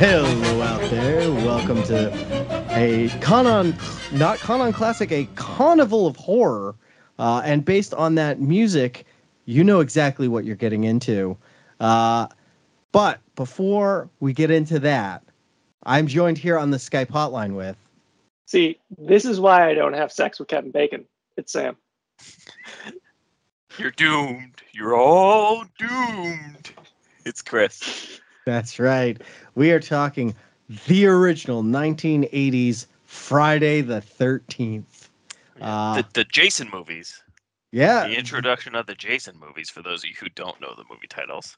Hello out there. Welcome to a Conan, not Conan Classic, a carnival of horror. Uh, and based on that music, you know exactly what you're getting into. Uh, but before we get into that, I'm joined here on the Skype hotline with. See, this is why I don't have sex with Kevin Bacon. It's Sam. You're doomed. You're all doomed. It's Chris. That's right. We are talking the original 1980s Friday the 13th. Uh, the, the Jason movies. yeah. The introduction of the Jason movies for those of you who don't know the movie titles.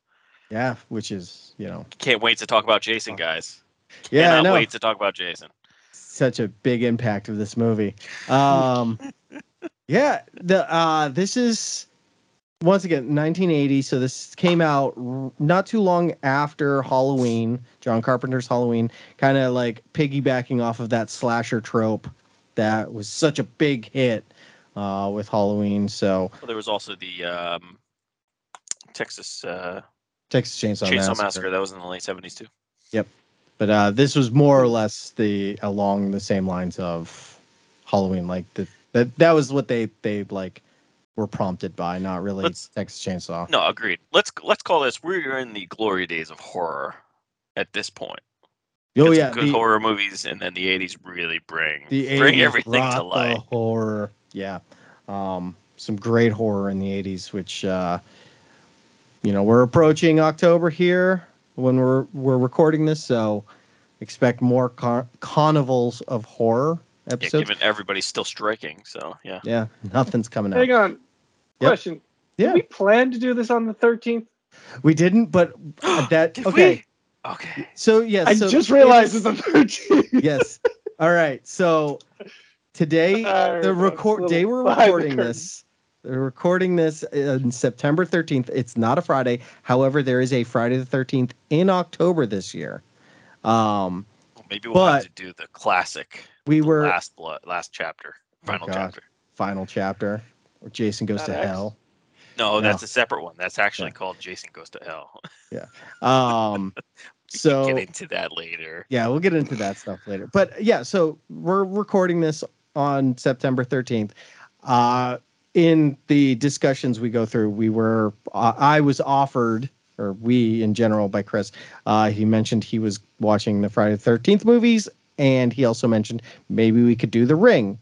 Yeah, which is, you know, Can't wait to talk about Jason, guys. yeah, I Cannot know. wait to talk about Jason. such a big impact of this movie. Um, yeah, the uh, this is once again 1980. So this came out r- not too long after Halloween, John Carpenter's Halloween, kind of like piggybacking off of that slasher trope that was such a big hit uh, with Halloween. So Well, there was also the um, Texas uh, Texas Chainsaw, Chainsaw Massacre. Massacre. That was in the late 70s too. Yep, but uh, this was more or less the along the same lines of Halloween. Like the, that that was what they they like were prompted by, not really Let's- Texas Chainsaw. No, agreed. Let's let's call this. We're in the glory days of horror at this point. Oh yeah, good the, horror movies, and then the '80s really bring the bring 80s everything brought to the light. horror, yeah. Um, some great horror in the '80s, which uh, you know we're approaching October here when we're we're recording this, so expect more car- carnivals of horror Yeah, episodes. given everybody's still striking, so yeah. Yeah, nothing's coming out. Hang on. Yep. Question. Yeah. Did we plan to do this on the 13th? We didn't, but uh, that Did okay. we? Okay. So yes, I so just realized it's the 13th. yes. All right. So today, All right, the record day little we're the recording this. We're recording this on September 13th. It's not a Friday. However, there is a Friday the 13th in October this year. Um, Well, maybe we'll have to do the classic we were last blood, last chapter, final God. chapter. final chapter where Jason goes Not to X. hell. No, No. that's a separate one. That's actually Yeah. called Jason Goes to Hell. Yeah. Um, We can so get into that later. yeah, we'll get into that stuff later. But yeah, so we're recording this on September 13th. Uh, in the discussions we go through, we were, uh, I was offered, or we in general by Chris, uh, he mentioned he was watching the Friday the 13th movies, and he also mentioned maybe we could do The Ring.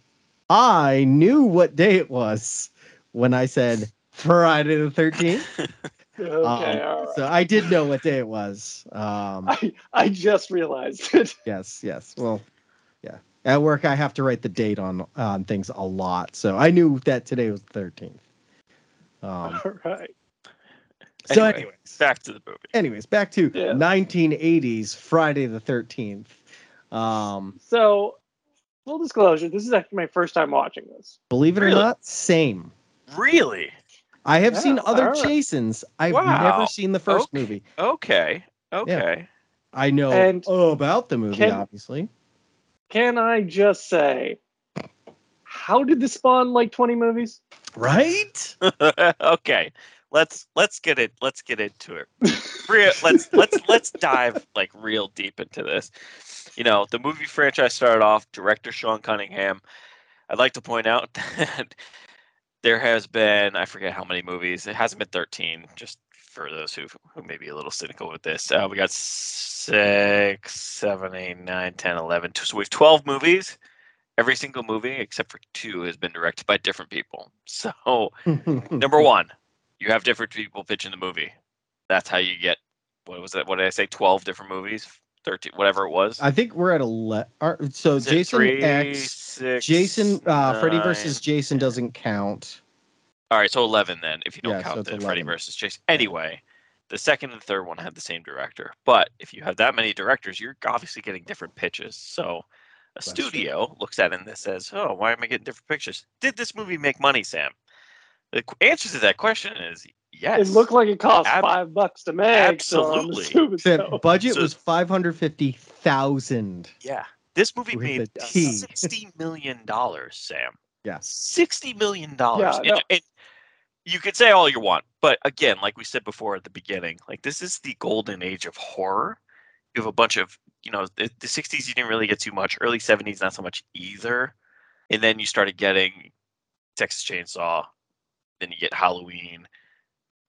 I knew what day it was when I said Friday the 13th. Okay, Um, all right. So I did know what day it was. Um, I, I just realized it. Yes, yes. Well, yeah. At work, I have to write the date on on things a lot, so I knew that today was the thirteenth. Um, All right. so, Anyway, anyways, Back to the movie. anyways, back to Yeah. 1980s Friday the thirteenth. Um, So, full disclosure, this is actually my first time watching this. believe it or not, same. Really? I have Yeah, seen other alright. Jasons. I've Wow. never seen the first Okay. movie. Okay. Okay. I know And about the movie, can- obviously. Can I just say, how did this spawn like 20 movies? Right? okay. Let's let's get it. Let's get into it. Real, let's let's let's dive like real deep into this. You know, the movie franchise started off director Sean Cunningham. I'd like to point out that there has been I forget how many movies. It hasn't been 13. Just for those who who may be a little cynical with this, uh, we got six, seven, eight, nine, 10, 11. So we have 12 movies. Every single movie except for two has been directed by different people. So number one, you have different people pitching the movie. That's how you get what was that? What did I say? Twelve different movies, thirteen, whatever it was. I think we're at a So Is Jason three, X, six, Jason, uh, Freddy versus Jason 10. doesn't count. All right, so eleven then, if you don't Yeah, count it's the Freddy versus Jason. Anyway, the second and third one had the same director, but if you have that many directors, you're obviously getting different pitches. So. A That's true. studio looks at it and this says, "Oh, why am I getting different pictures? Did this movie make money, Sam?" The answer to that question is yes. It looked like it cost Ab- five bucks to make. So Absolutely. assuming Said so. budget So- was five hundred fifty thousand. yeah. This movie With made a T. sixty million dollars, Sam. Yes. Sixty million dollars. Yeah, no. and, you could say all you want, but again, like we said before at the beginning, like this is the golden age of horror. You have a bunch of, you know, the, the 60s you didn't really get too much, early 70s not so much either. And then you started getting Texas Chainsaw, then you get Halloween.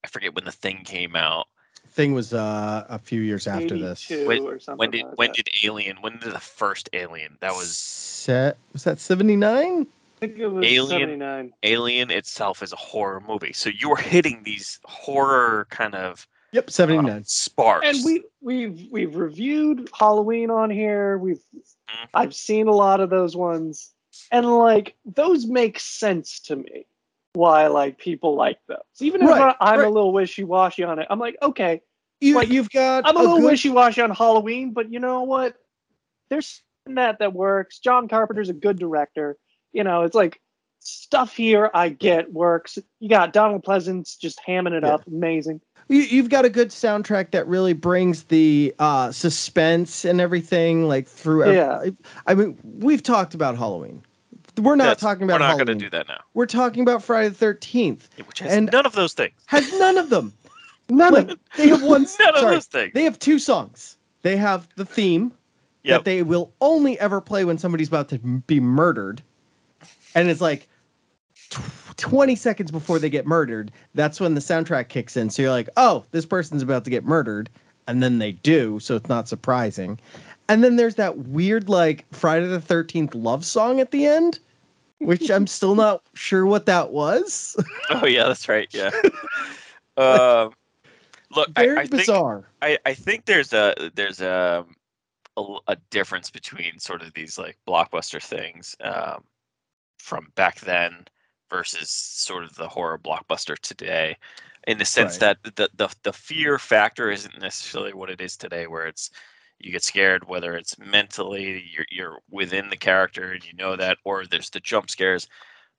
I forget when the thing came out. Thing was uh, a few years after this. When- or When did like when that. did Alien? When did the first Alien? That was set. Was that seventy nine? I think it was Alien? 79. Alien itself is a horror movie. So you are hitting these horror kind of Yep, seventy nine. uh, sparks. And we we've we've reviewed Halloween on here. We've Mhm. I've seen a lot of those ones, and like those make sense to me. Why like people like those, even if Right, I'm right. a little wishy washy on it. I'm like, okay, You, like, you've got I'm a a little good- wishy washy on Halloween, but you know what? There's that that works. John Carpenter's a good director. You know, it's like stuff here I get works. You got Donald Pleasence just hamming it Yeah. up, amazing. you, you've got a good soundtrack that really brings the uh, suspense and everything like through. ev- Yeah. I mean, we've talked about Halloween. We're not That's- talking about We're not going to do that now. We're talking about Friday the Thirteenth. Which has And- none of those things. Has none of them. None of they have one. None of those things. they have two songs. They have the theme Yep. that they will only ever play when somebody's about to be murdered, and it's like tw- twenty seconds before they get murdered. That's when the soundtrack kicks in. So you're like, oh, this person's about to get murdered, and then they do. So it's not surprising. And then there's that weird like Friday the Thirteenth love song at the end, which I'm still not sure what that was. Oh yeah, that's right. Yeah. um, look, I, Very I think bizarre. I, I think there's a there's a, a l- a difference between sort of these like blockbuster things um, from back then versus sort of the horror blockbuster today, in the sense Right. that the, the the fear factor isn't necessarily what it is today, where it's you get scared whether it's mentally you're you're within the character and you know that, or there's the jump scares.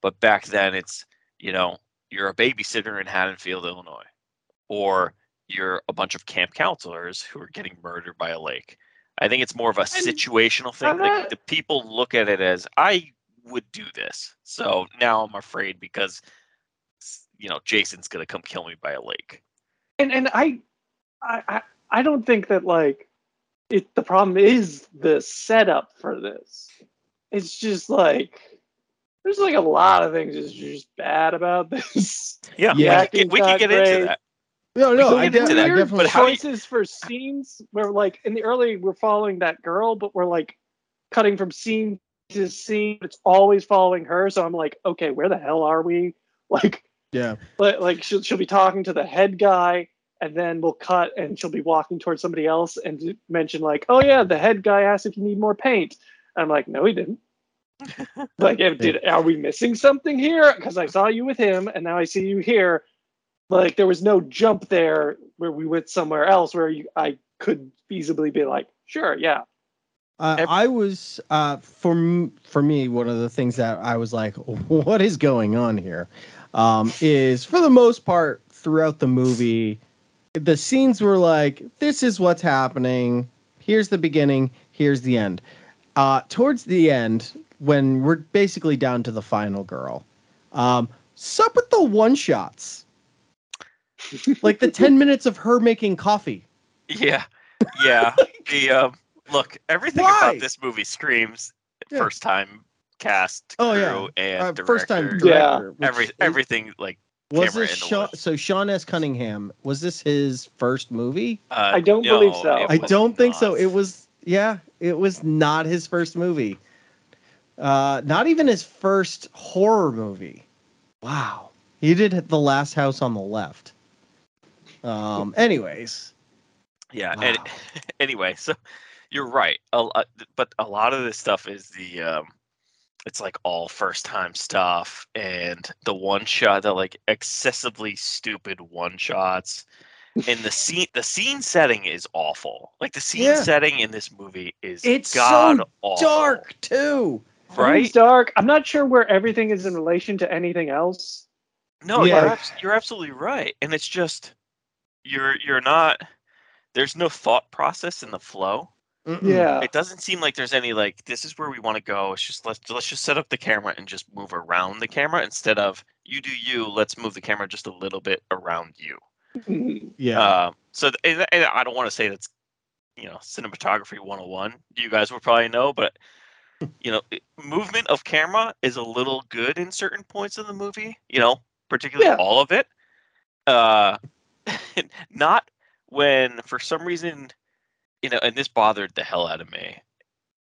But back then, it's you know you're a babysitter in Haddonfield, Illinois, or you're a bunch of camp counselors who are getting murdered by a lake. I think it's more of a situational thing. Like the people look at it as I would do this, so now I'm afraid because you know Jason's gonna come kill me by a lake. and and I I- I don't think that like it. The problem is the setup for this. It's just like there's like a lot of things that's just bad about this. Yeah, Yeah. we could get, we Acting's could not get into that. No, no, can I, get into that, I Weird. But how do you- choices for scenes where like in the early we're following that girl, but we're like cutting from scene to scene. It's always following her, so I'm like, okay, where the hell are we? Like, yeah. like, like she'll, she'll be talking to the head guy, and then we'll cut, and she'll be walking towards somebody else, and mention like, oh yeah, the head guy asked if you need more paint. I'm like, no, he didn't. like, did are we missing something here? Because I saw you with him, and now I see you here. Like, there was no jump there where we went somewhere else where you, I could feasibly be like, sure, yeah. Uh, I was uh, for m- for me one of the things that I was like, what is going on here? Um, is for the most part throughout the movie, the scenes were like, this is what's happening. Here's the beginning. Here's the end. Uh, towards the end, when we're basically down to the final girl, um, sup with the one shots, like the ten minutes of her making coffee. Yeah, yeah. the um, look, everything Why? about this movie screams Yeah. first time cast, Oh, yeah. and Uh, first time director. Yeah. Every everything like Was this in Sean, so Sean S. Cunningham? Was this his first movie? uh, I don't no, believe so. I don't think so. It was yeah, it was not his first movie. Uh, not even his first horror movie. Wow, he did The Last House on the Left. Um. Anyways, Yeah. wow. And anyway, so you're right. A lot, but a lot of this stuff is the um, it's like all first time stuff and the one shot, the like excessively stupid one shots. And the scene, the scene setting is awful. Like the scene Yeah. setting in this movie is It's so awful. dark too. Everything's right? dark. I'm not sure where everything is in relation to anything else. No, Yeah. you're abs- you're absolutely right, and it's just you're you're not. There's no thought process in the flow. Mm-mm. Yeah. It doesn't seem like there's any like this is where we want to go. It's just let's let's just set up the camera and just move around the camera instead of you do you. Let's move the camera just a little bit around you. Mhm. Yeah. Um, so th- and, and I don't want to say that's you know cinematography 101. You guys will probably know, but you know it- movement of camera is a little good in certain points of the movie. You know, particularly Yeah. all of it. Uh, not when for some reason you know, and this bothered the hell out of me.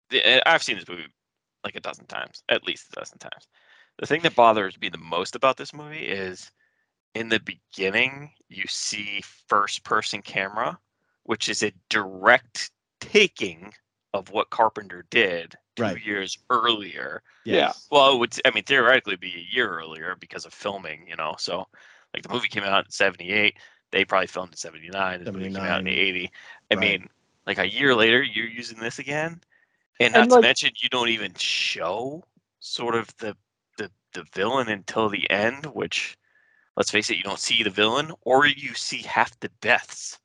The- I've seen this movie like a dozen times, at least a dozen times. The thing that bothers me the most about this movie is in the beginning, you see first person camera, which is a direct taking of what Carpenter did two Right. years earlier. yes. Well, it would, I mean, theoretically be a year earlier because of filming, you know. So, like, the movie came out in 78. They probably filmed in 79. The movie came out in 80. I right. mean, like, a year later, you're using this again. And not And, to mention, you don't even show sort of the, the, the villain until the end, which, let's face it, you don't see the villain or you see half the deaths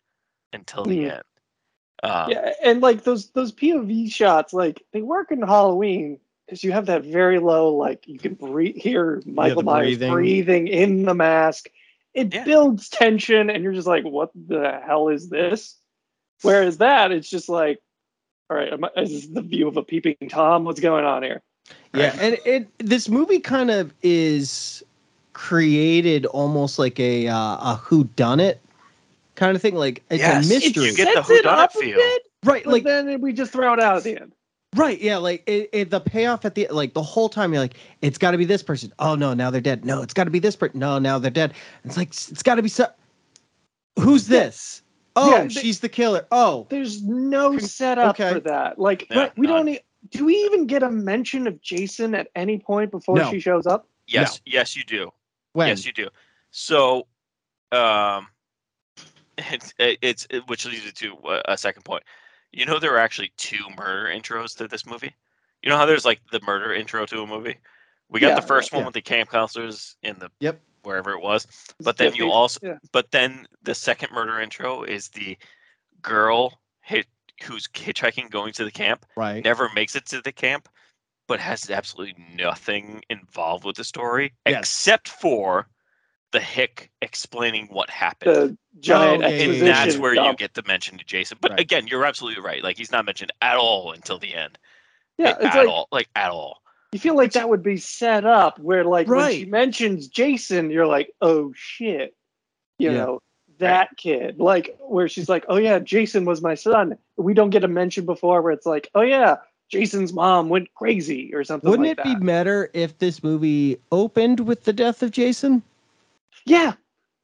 until the Mm. end. Um, yeah, and like those those POV shots, like they work in Halloween because you have that very low, like you can breathe, hear Michael Myers breathing. breathing. in the mask. It Yeah. builds tension, and you're just like, "What the hell is this?" Whereas that, it's just like, "All right, am I, is this the view of a peeping tom? What's going on here?" Yeah, and it this movie kind of is created almost like a uh, a who done it kind of thing. Like it's Yes, a mystery, you get the Sets it whodunit up a feel. bit, right? but Like then we just throw it out at the end. right, yeah. Like it, it, the payoff at the like the whole time you're like, it's got to be this person. Oh no, now they're dead. No, it's got to be this person. No, now they're dead. It's like it's got to be so. Who's this? Oh, Yeah, they- she's the killer. Oh, There's no setup okay. for that. Like Yeah, right, we none. don't. E- do we even get a mention of Jason at any point before No. she shows up? Yes, yes, you do. when? Yes, you do. So, um, it's, it's it, which leads to a- a second point. You know, there are actually two murder intros to this movie. You know how there's like the murder intro to a movie. We got Yeah, the first one yeah. with the camp counselors in the Yep. Wherever it was, but then you also Yeah. but then the second murder intro is the girl hit who's hitchhiking going to the camp right. never makes it to the camp, but has absolutely nothing involved with the story Yes. except for the hick explaining what happened. the giant Oh, yeah, yeah, yeah, and that's where you get the mention to Jason. But Right. again, you're absolutely right. Like he's not mentioned at all until the end. Yeah, Like, at like all. Like at all. You feel like that would be set up where, like, when she mentions Jason, you're like, "Oh shit," you Yeah. know, that kid. Like, where she's like, "Oh yeah, Jason was my son." We don't get a mention before where it's like, "Oh yeah, Jason's mom went crazy" or something. Wouldn't like it be better if this movie opened with the death of Jason? Yeah,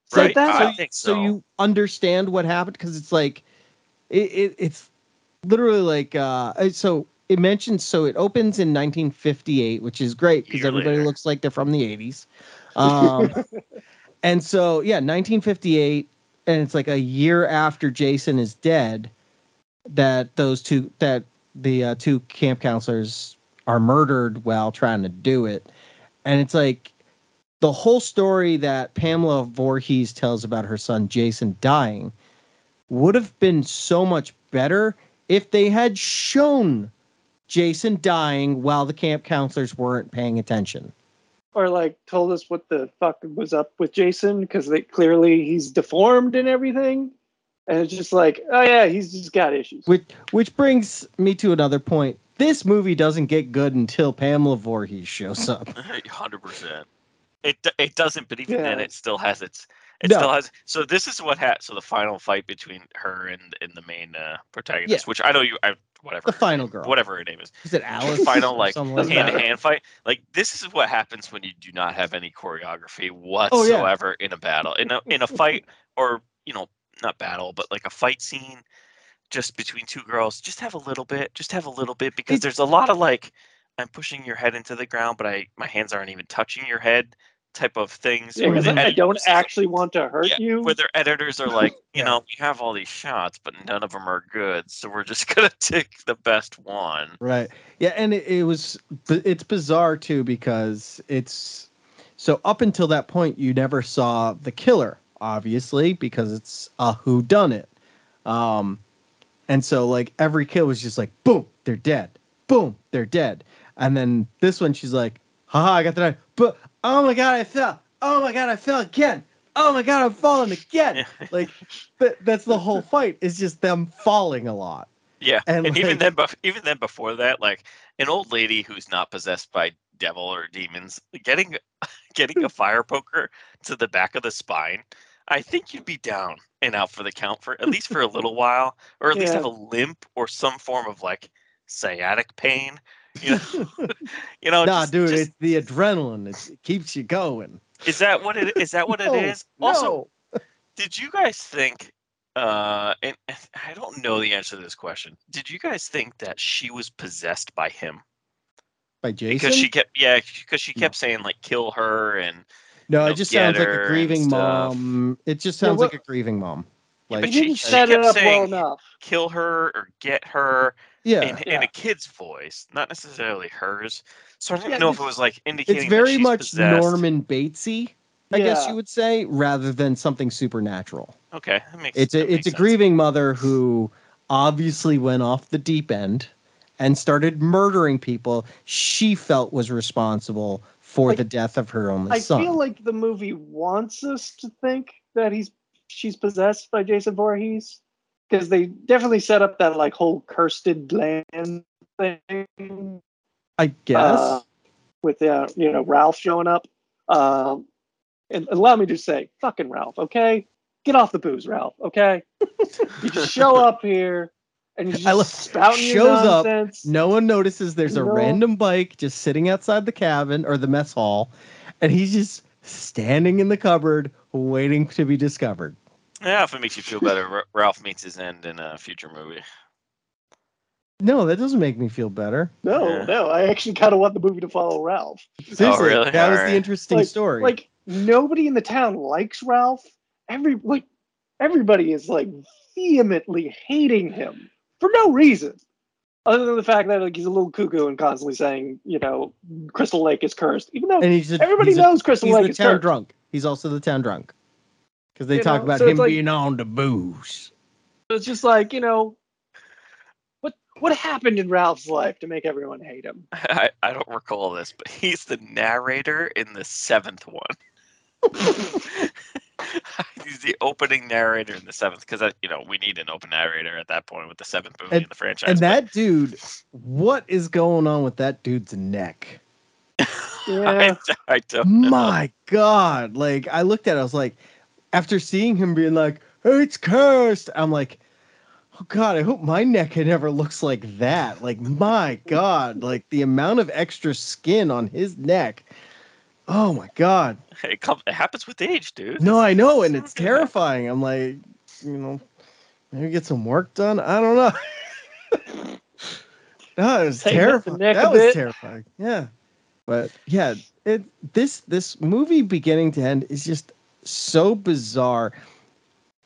So Right, that- I so, think so so. you understand what happened because it's like it, it it's literally like uh, so it mentions so it opens in 1958 which is great because everybody later. looks like they're from the 80s um and so yeah 1958 and it's like a year after jason is dead that those two that the uh, two camp counselors are murdered while trying to do it and it's like the whole story that Pamela Voorhees tells about her son Jason dying would have been so much better if they had shown Jason dying while the camp counselors weren't paying attention. or like told us what the fuck was up with Jason because they clearly he's deformed and everything, and it's just like, oh yeah, he's just got issues. Which which brings me to another point. This movie doesn't get good until Pamela Voorhees shows up. Hundred percent. It d- it doesn't, but even then, it still has its. It No. still has. So this is what had. So the final fight between her and and the main uh, protagonist, which I know you. I, whatever. The final girl. Whatever her name is. Is it Alice? final, like, something doesn't that? hand to hand fight. Like this is what happens when you do not have any choreography Oh, whatsoever in a battle. In a in a fight or you know not battle but like a fight scene just between two girls. Just have a little bit. Just have a little bit because there's a lot of like I'm pushing your head into the ground, but I my hands aren't even touching your head type of things. Yeah, where 'cause the I don't actually want to hurt yeah, you. where their editors are like, you Yeah. know, we have all these shots, but none of them are good, so we're just gonna take the best one. Right. Yeah, and it, it was it's bizarre too because it's So up until that point, you never saw the killer, obviously, because it's a who done it. Um, and so like every kill was just like boom, they're dead. Boom, they're dead. And then this one, she's like, haha, I got the knife. But oh my god, I fell. Oh my god, I fell again. Oh my god, I'm falling again. Like that, that's the whole fight. Is just them falling a lot. Yeah, And, and, even then, bef- even then before that, like an old lady who's not possessed by devil or demons, getting getting a fire poker to the back of the spine, I think you'd be down and out for the count for at least for a little while, or at least have a limp or some form of like sciatic pain. You know, you know. nah, just- dude, just- it's the adrenaline. It's, it keeps you going. is that what it is? That what No, it is? Also, no. did you guys think? Uh, and and I don't know the answer to this question. Did you guys think that she was possessed by him? by Jason. because she kept yeah because she No. kept saying like kill her and no, it just sounds like a grieving mom. It just Yeah, sounds what- like a grieving mom. Yeah, Like but He she- didn't she set it kept up well saying- enough. kill her or get her yeah, in, in Yeah. a kid's voice not necessarily hers so i didn't Yeah, know if it was like indicating it's that very she's much possessed. Norman Batesy, I guess you would say, rather than something supernatural. okay that makes It's that a it's makes a grieving mother who obviously went off the deep end and started murdering people she felt was responsible for Like, the death of her only I son. I feel like the movie wants us to think that he's she's possessed by Jason Voorhees because they definitely set up that like whole cursed land thing I guess. uh, with uh, you know Ralph showing up. Um, and allow me to say, fucking Ralph, okay? Get off the booze, Ralph, okay? you just show up here and you just spouting shows up, no one notices there's a No. random bike just sitting outside the cabin or the mess hall, and he's just standing in the cupboard waiting to be discovered. Yeah if it makes you feel better ralph meets his end in a future movie No, that doesn't make me feel better. No, Yeah. no, I actually kind of want the movie to follow Ralph. Seriously, oh, really? that was the interesting Like- story. Like nobody in the town likes Ralph. Every like everybody is like vehemently hating him for no reason, other than the fact that like he's a little cuckoo and constantly saying, you know, Crystal Lake is cursed, even though and he's a, everybody he's a- knows Crystal he's Lake the is town cursed. drunk. He's also the town drunk because they You talk know, about so him like- being on the booze. It's just like you know, what what happened in Ralph's life to make everyone hate him? I, I don't recall this but he's the narrator in the seventh one he's the opening narrator in the seventh because you know we need an open narrator at that point with the seventh movie And- in the franchise And but- that dude, what is going on with that dude's neck? Yeah. I, I don't know. My God. Like, I looked at it, I was like, after seeing him being like, it's cursed, I'm like, oh God, I hope my neck never looks like that. Like, my God, like the amount of extra skin on his neck. Oh my God. It, comes, it happens with age, dude. No, I know, and it's It's gonna happen. terrifying. I'm like, you know, maybe get some work done. I don't know. no, it was Tighten up the terrifying. That was bit. terrifying. Yeah, but yeah, it this this movie beginning to end is just so bizarre,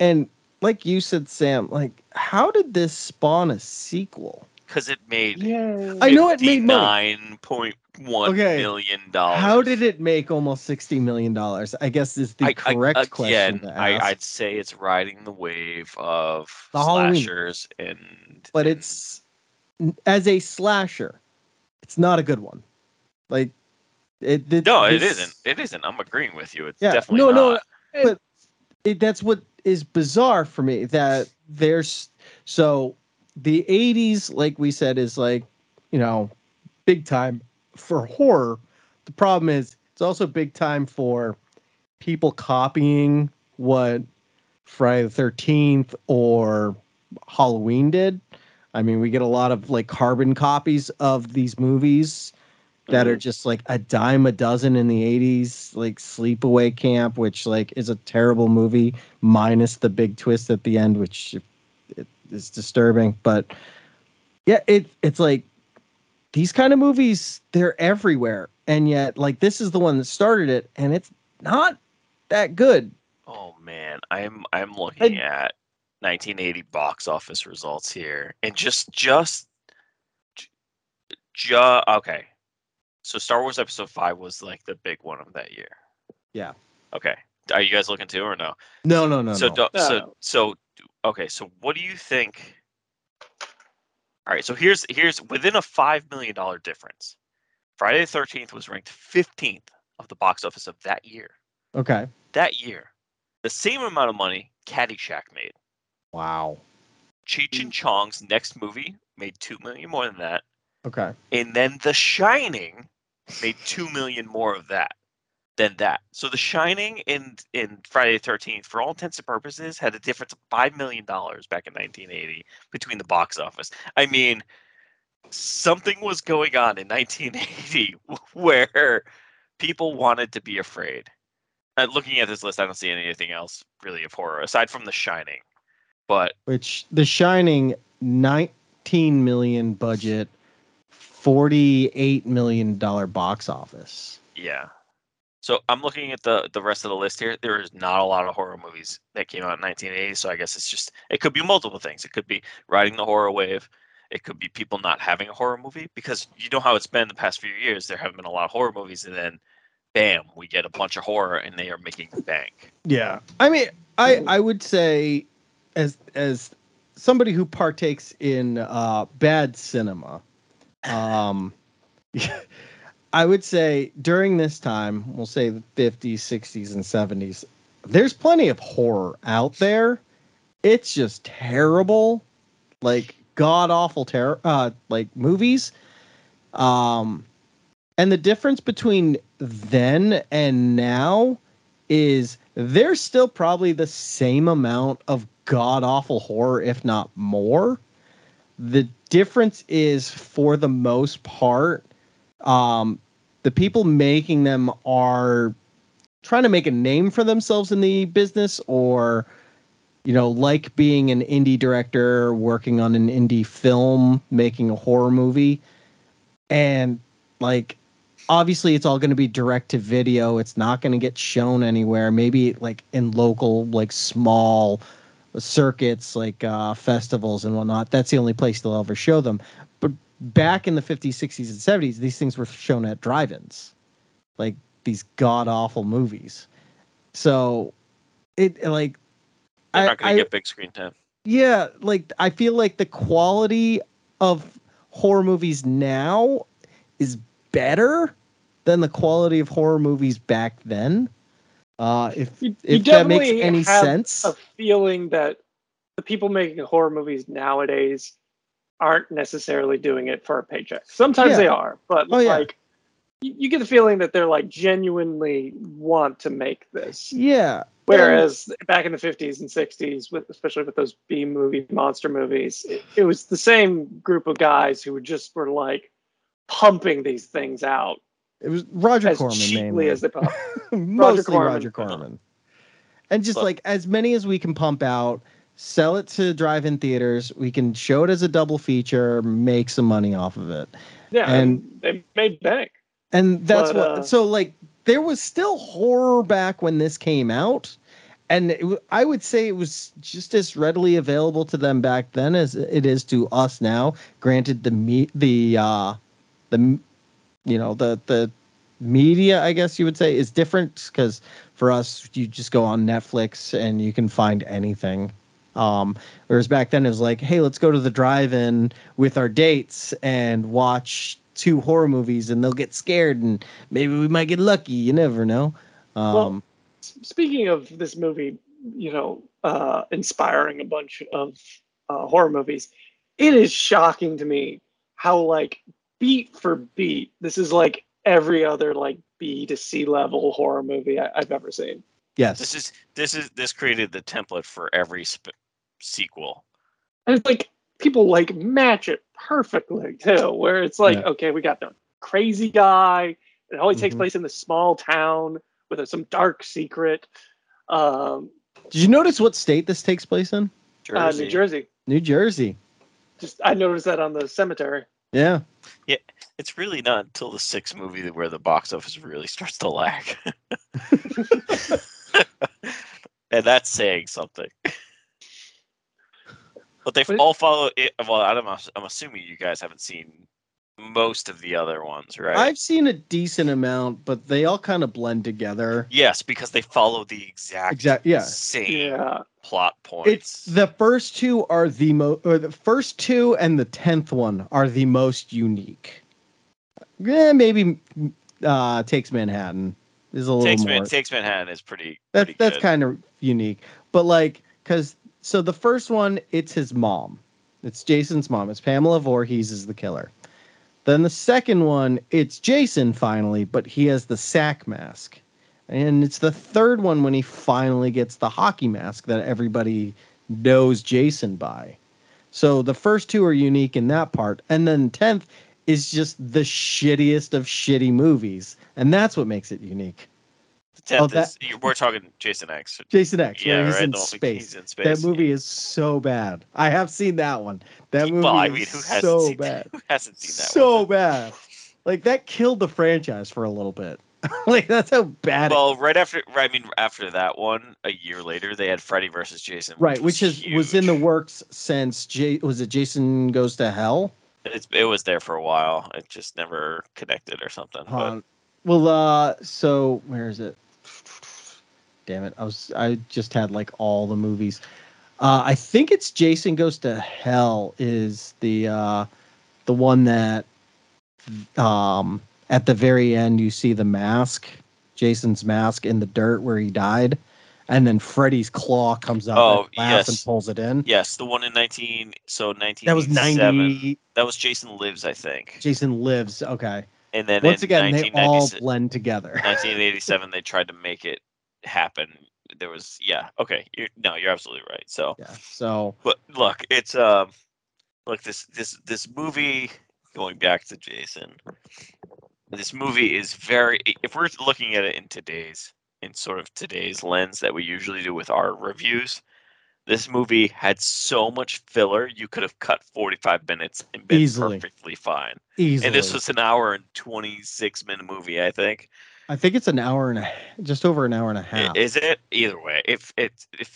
and like you said, Sam, like how did this spawn a sequel? Because it made Yeah. I know it made money. nine point one Okay. million dollars. How did it make almost sixty million dollars? I guess is the I- I- correct question again, to I, ask. I'd say it's riding the wave of The Halloween. slashers and but and- it's as a slasher, it's not a good one. Like it. it no, it this- isn't. It isn't. I'm agreeing with you. It's Yeah, definitely no, no, not. But it, that's what is bizarre for me. That there's so the '80s, like we said, is like you know big time for horror. The problem is it's also big time for people copying what Friday the Thirteenth or Halloween did. I mean, we get a lot of like carbon copies of these movies that are mm-hmm. just like a dime a dozen in the 80s, like Sleepaway Camp, which like is a terrible movie, minus the big twist at the end, which it is disturbing. But yeah, it it's like these kind of movies, they're everywhere. And yet, like this is the one that started it, and it's not that good. Oh man, I'm I'm looking I- at 1980 box office results here, and just just just okay. So Star Wars Episode Five was like the big one of that year. Yeah. Okay. Are you guys looking too or no? No, no, no, so no. do- so No. so okay. So what do you think? All right. So here's here's within a five million dollar difference. Friday the Thirteenth was ranked fifteenth of the box office of that year. Okay. That year, the same amount of money Caddyshack made. Wow. Cheech and Chong's next movie made two million more than that, Okay. and then The Shining made two million more of that than that. So The Shining and in Friday the Thirteenth, for all intents and purposes, had a difference of five million dollars back in 1980 between the box office. I mean, something was going on in 1980 where people wanted to be afraid. Uh, looking at this list, I don't see anything else really of horror aside from The Shining. But Which The Shining, 19 million budget, 48 million dollar box office. Yeah. So I'm looking at the the rest of the list here. There is not a lot of horror movies that came out in 1980. So I guess it's just it could be multiple things. It could be riding the horror wave. It could be people not having a horror movie because you know how it's been the past few years. There haven't been a lot of horror movies, and then bam, we get a bunch of horror, and they are making bank. Yeah. I mean, I I would say as as somebody who partakes in uh bad cinema, um I would say during this time, we'll say the 50s, 60s and 70s, there's plenty of horror out there. It's just terrible. Like god awful terror uh like movies. Um and the difference between then and now is there's still probably the same amount of god awful horror, if not more. The difference is, for the most part, um, the people making them are trying to make a name for themselves in the business or you know like being an indie director working on an indie film making a horror movie. And like obviously it's all going to be direct to video. It's not going to get shown anywhere. Maybe like in local like small circuits like uh festivals and whatnot that's the only place they'll ever show them but back in the 50s 60s and 70s these things were shown at drive-ins like these god awful movies so it like They're I- not going to get big screen time. yeah, like I feel like the quality of horror movies now is better than the quality of horror movies back then. Uh, if You, you if that makes definitely any have sense. a feeling that the people making horror movies nowadays aren't necessarily doing it for a paycheck. Sometimes Yeah. they are, but Oh, yeah. like you, get the feeling that they're like genuinely want to make this. yeah, Whereas back in the 50s and 60s, with especially with those B movie monster movies, it, it was the same group of guys who just were like pumping these things out it was Roger as Corman cheaply mainly. as they pump. Mostly Corman. Roger Corman. And just like as many as we can pump out, sell it to drive-in theaters. We can show it as a double feature, make some money off of it. Yeah, And- they made bank. And that's But, what. uh, so like, there was still horror back when this came out, and it, I would say it was just as readily available to them back then as it is to us now. Granted, the me the uh, the you know the the media, I guess you would say, is different because for us, you just go on Netflix and you can find anything. Um, whereas back then it was like, hey, let's go to the drive-in with our dates and watch two horror movies, and they'll get scared, and maybe we might get lucky. You never know. Um, Well, Speaking of this movie, you know, uh, inspiring a bunch of uh, horror movies, it is shocking to me how like beat for beat this is like every other like B to C level horror movie I- I've ever seen. yes, This is this is this created the template for every sp- sequel. And it's like people like match it perfectly too, where it's like, Yeah. okay, we got the crazy guy. It always takes Mhm. place in this small town with a, some dark secret. Um, Did you notice what state this takes place in? uh, New Jersey. New Jersey. Just I noticed that on the cemetery. Yeah. Yeah. It's really not until the sixth movie where the box office really starts to lag. and that's saying something. But they all follow it. Well, I'm, I'm assuming you guys haven't seen most of the other ones, right? I've seen a decent amount, but they all kind of blend together. Yes, because they follow the exact, Exact- yeah. same Yeah. plot points. It's the first two are the most, or the first two and the tenth one are the most unique. Yeah, maybe uh, takes Manhattan is a little takes, more. Man, takes Manhattan is pretty. that's pretty that's good. kind of unique, but like, cause so the first one, it's his mom. It's Jason's mom. It's Pamela Voorhees is the killer. Then the second one, it's Jason finally, but he has the sack mask. And it's the third one when he finally gets the hockey mask that everybody knows Jason by. So the first two are unique in that part. And then 10th is just the shittiest of shitty movies. And that's what makes it unique. The tenth oh, that- is we're talking Jason X. Jason X, yeah, he's right. in no, space. He's in space. That movie is so bad. I have seen that one. That movie well, I mean, who hasn't so seen bad. Who hasn't seen that? So one? bad. Like that killed the franchise for a little bit. like that's how bad it Well, right after, right, I mean, after that one, a year later, they had Freddy versus Jason. Right, which is was in the works since J was it Jason Goes to Hell? It's, it was there for a while. It just never connected or something. But well, uh, so where is it? Damn it! I was I just had like all the movies. Uh, I think it's Jason Goes to Hell is the uh, the one that um at the very end you see the mask, Jason's mask in the dirt where he died, and then Freddy's claw comes up Oh, and and pulls it in. yes, the one in nineteen, so nineteen. That was ninety. That was Jason Lives, I think. Jason lives. Okay. And then Once again, they all blend together. 1987 they tried to make it happen there was yeah okay you're no you're absolutely right so Yeah. So but look it's um look this this this movie going back to jason this movie is very if we're looking at it in today's in sort of today's lens that we usually do with our reviews this movie had so much filler you could have cut 45 minutes and been Easily. perfectly fine easily. and this was an hour and 26 minute movie i think I think it's an hour and a just over an hour and a half. Is it either way? If it it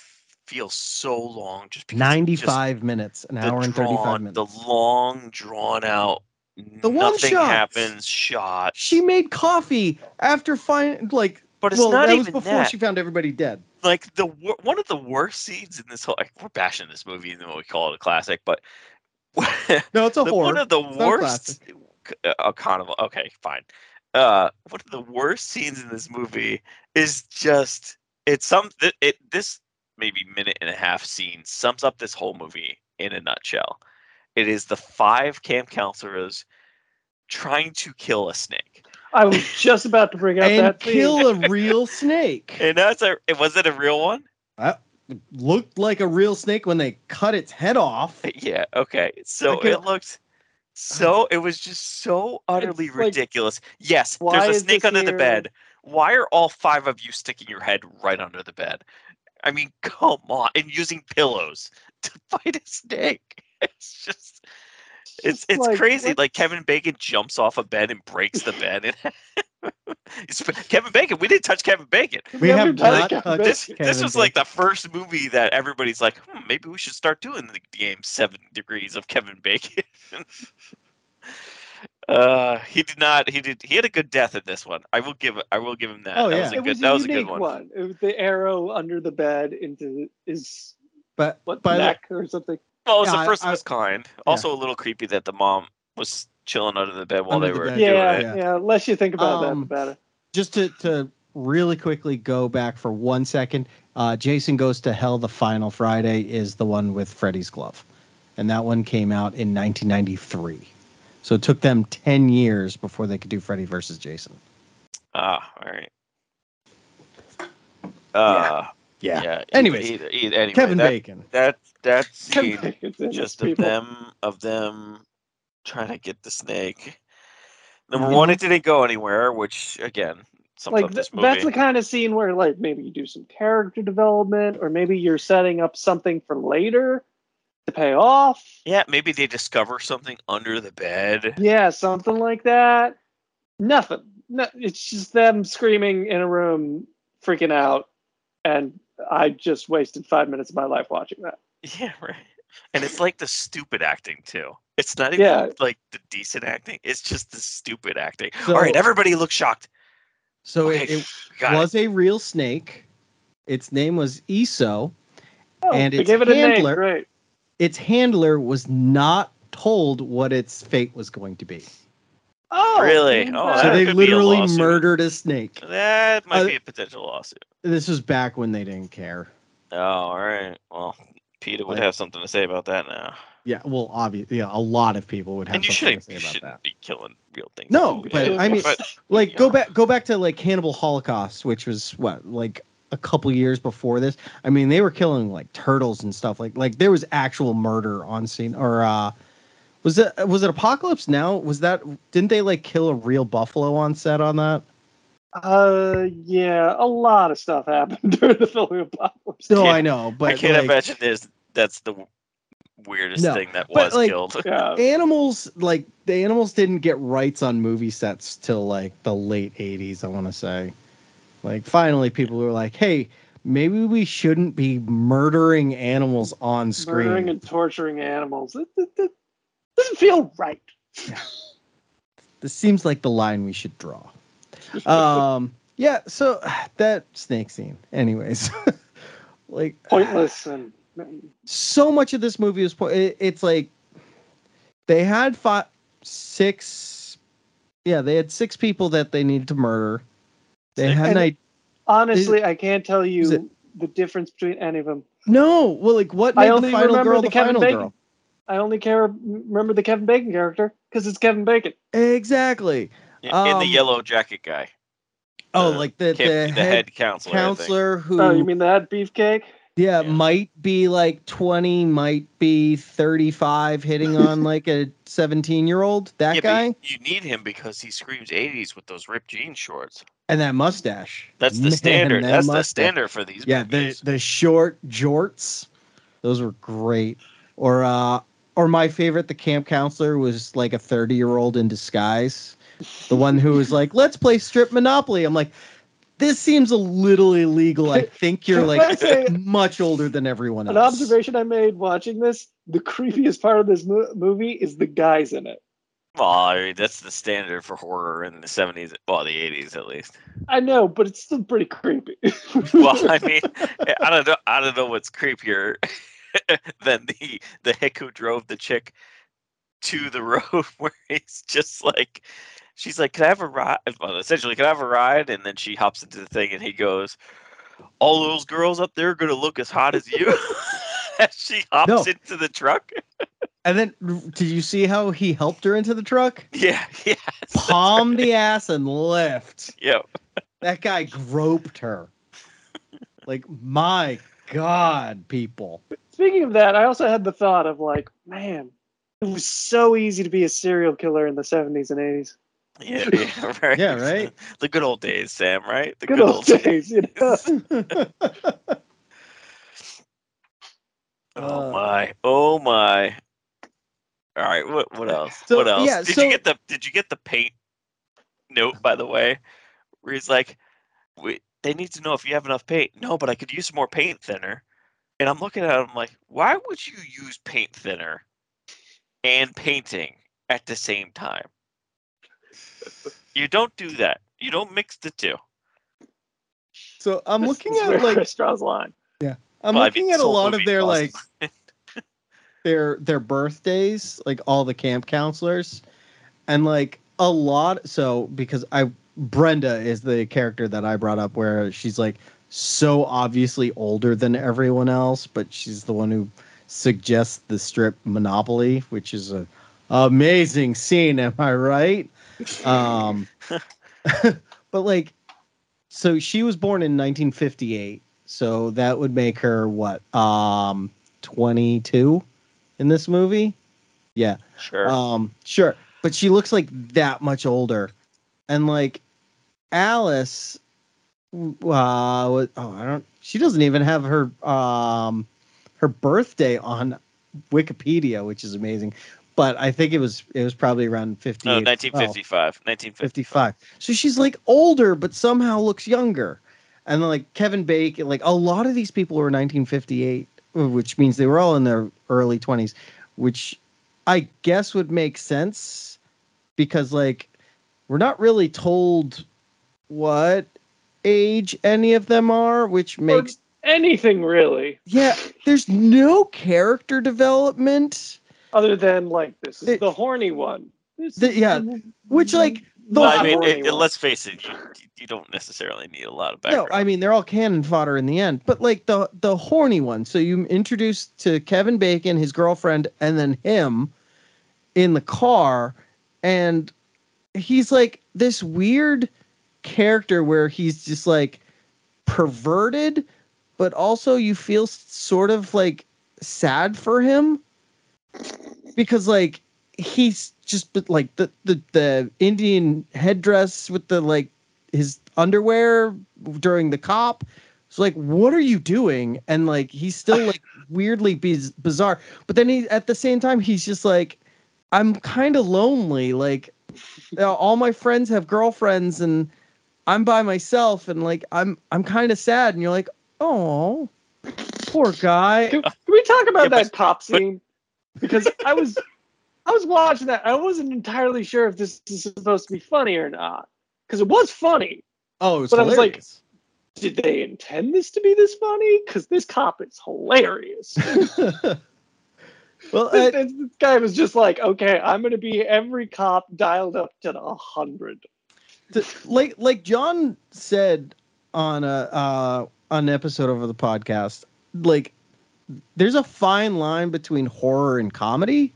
feels so long, just because just 95 minutes, an hour and 35 drawn- minutes. The long drawn out. The one nothing shots. happens. Shot, she made coffee after find like but it's well, not that even was before that. she found everybody dead. Like the one of the worst scenes in this whole. Like, we're bashing this movie, even though we call it a classic, but No, it's a the, horror. one of the a worst uh, a carnival okay fine uh one of the worst scenes in this movie is just it's some th- it this maybe minute and a half scene sums up this whole movie in a nutshell it is the five camp counselors trying to kill a snake I was just about to bring up and that scene. kill a real snake. and that's a it was it a real one It Looked like a real snake when they cut its head off. yeah okay so Like it looked so it was just so utterly like, ridiculous yes there's a snake under the bed why are all five of you sticking your head right under the bed? I mean, come on, and using pillows to fight a snake. It's just, it's just it's like, crazy. what- Like Kevin Bacon jumps off a bed and breaks the bed. It's- Kevin Bacon, we didn't touch Kevin Bacon. We never have touched not Kevin This Bacon. this was like the first movie that everybody's like, hmm, maybe we should start doing the game Seven Degrees of Kevin Bacon. uh, he did not. He did. He had a good death in this one. I will give. I will give him that. Oh, that yeah. was a it good. was that a was a good one. one. It was the arrow under the bed into his But what by the, neck or something. Well, it was Yeah, the I- first of I- its kind. Also, a little creepy that the mom was chilling under the bed while Under they the were bed. doing Yeah, it. yeah, Yeah. Less you think about that, Um, the better. just to, to really quickly go back for one second, uh, Jason Goes to Hell, the final Friday, is the one with Freddy's glove. And that one came out in 1993. So it took them 10 years before they could do Freddy versus Jason. Ah, all right. Uh, yeah. yeah. Anyways, either, either, anyway, Kevin that, Bacon. That that scene, It's just of them of them trying to get the snake. Number one, mm-hmm. it didn't go anywhere, which again like this th- movie. that's the kind of scene where like maybe you do some character development or maybe you're setting up something for later to pay off yeah, maybe they discover something under the bed. yeah something like that nothing no, it's just them screaming in a room freaking out and i just wasted five minutes of my life watching that Yeah, right. And it's like the stupid acting too. It's not even Yeah. like the decent acting. It's just the stupid acting. So- All right, everybody look shocked. So Okay, it, it got it. was a real snake. Its name was Eso. Oh, And they its gave it a handler- name. Great. Its handler was not told what its fate was going to be. Oh, Really? Oh, so they could be a literally murdered a snake. That might Uh, be a potential lawsuit. This was back when they didn't care. Oh, all right. Well, PETA would Like- have something to say about that now. Yeah, well, obviously, yeah, a lot of people would have And you shouldn't, to you say about shouldn't that. be killing real things. No, but. I mean, But, Like, you go back, go back to like Cannibal Holocaust, which was what, like a couple years before this. I mean, they were killing like turtles and stuff. Like, like there was actual murder on scene. Or uh, was it was it Apocalypse Now? Was that didn't they like kill a real buffalo on set on that? Uh, yeah, a lot of stuff happened during the filming of Apocalypse. No, I know, but I can't like, imagine this. That's the w- weirdest No, thing that but, was like, killed. Yeah, animals like the animals didn't get rights on movie sets till like the late 80s i want to say. Like finally people were like hey maybe we shouldn't be murdering animals on screen. Murdering and torturing animals. It, it, it doesn't feel right. this seems like the line we should draw. Um yeah so that snake scene. Anyways. Like Pointless and and so much of this movie was po- it, it's like they had five six yeah they had six people that they needed to murder they Six? had an And- idea honestly, I can't tell you it- the difference between any of them. no well like what I made the only final remember girl the the, Kevin final Bacon. girl I only care remember the Kevin Bacon character because it's Kevin Bacon. exactly Yeah, and the um, yellow jacket guy. oh The like the, Can't the, the head, head counselor. Counselor who Oh, you mean that beefcake? Yeah, Yeah. might be like 20 might be 35 hitting on like a 17 year old that Yeah, guy. you need him because he screams 80s with those ripped jean shorts. and that mustache. That's the Man, standard. that That's the standard for these yeah the the short jorts those were great. Or uh or my favorite the camp counselor was like a 30 year old in disguise. The one who was like let's play strip monopoly. I'm like this seems a little illegal i think you're like say much older than everyone else. An observation I made watching this: the creepiest part of this mo- movie is the guys in it. Well, I mean, that's the standard for horror in the 70s, well, the 80s at least. I know, but it's still pretty creepy. Well, I mean, I don't know. I don't know what's creepier than the the hick who drove the chick to the road where he's just like, she's like, "Can I have a ride?" Well, essentially, "Can I have a ride?" And then she hops into the thing, and he goes, "All those girls up there are gonna look as hot as you." As she hops No. into the truck. and then did you see how he helped her into the truck Yeah, yeah, palm the ass and lift yeah. that guy groped her like my god people Speaking of that, I also had the thought of like, man, it was so easy to be a serial killer in the 70s and 80s. Yeah, yeah, right. Yeah, right? The good old days, Sam, right? The Good old days, you know. Oh Uh, my! Oh my! All right, what what else? So, what else? yeah, did so- you get the Did you get the paint note by the way, where he's like, "We they need to know if you have enough paint." No, but I could use some more paint thinner. And I'm looking at him like, why would you use paint thinner and painting at the same time? You don't do that. You don't mix the two. so i'm This looking is at like Chris draws Yeah, i'm Well, I looking mean, at a lot of movie their like their their birthdays, like all the camp counselors, and like a lot. So because I Brenda is the character that I brought up, where she's like so obviously older than everyone else, but she's the one who suggests the strip Monopoly, which is a amazing scene. Am I right? Um, but like, so she was born in 1958, so that would make her what? Um, 22 in this movie. Yeah. Sure. Um, sure. But she looks like that much older. And like Alice uh what, oh, I don't she doesn't even have her um her birthday on Wikipedia, which is amazing. But I think it was it was probably around 58. no, 1955. 1955. 55. So she's like older, but somehow looks younger. And then like Kevin Bacon, like a lot of these people were 1958, which means they were all in their early 20s, which I guess would make sense because like we're not really told what age any of them are, which makes Anything really, yeah, there's no character development. Other than like this is It- the horny one. The- yeah, which, like, the- Well, I mean, it, it- let's face it, you, you don't necessarily need a lot of background. No. I mean they're all cannon fodder in the end, but like the the horny one. So you introduce to Kevin Bacon, his girlfriend, and then him in the car, and he's like this weird character where he's just like perverted, but also you feel sort of like sad for him because like he's just but like the the the Indian headdress with the like his underwear during the cop. It's like, what are you doing? And like, he's still like weirdly biz- bizarre. But then he, at the same time, he's just like, I'm kind of lonely. Like, you know, all my friends have girlfriends, and I'm by myself, and like, I'm I'm kind of sad. And you're like, oh, poor guy. Can, can we talk about Yeah, but- that cop scene? Because I was I was watching that. I wasn't entirely sure if this is supposed to be funny or not. Because it was funny. Oh, it's But I was like- hilarious. Did they intend this to be this funny? Because this cop is hilarious. well, this, uh, this- guy was just like, okay, I'm gonna be every cop dialed up to the hundred. like like John said on a uh, on an episode over the podcast, like there's a fine line between horror and comedy,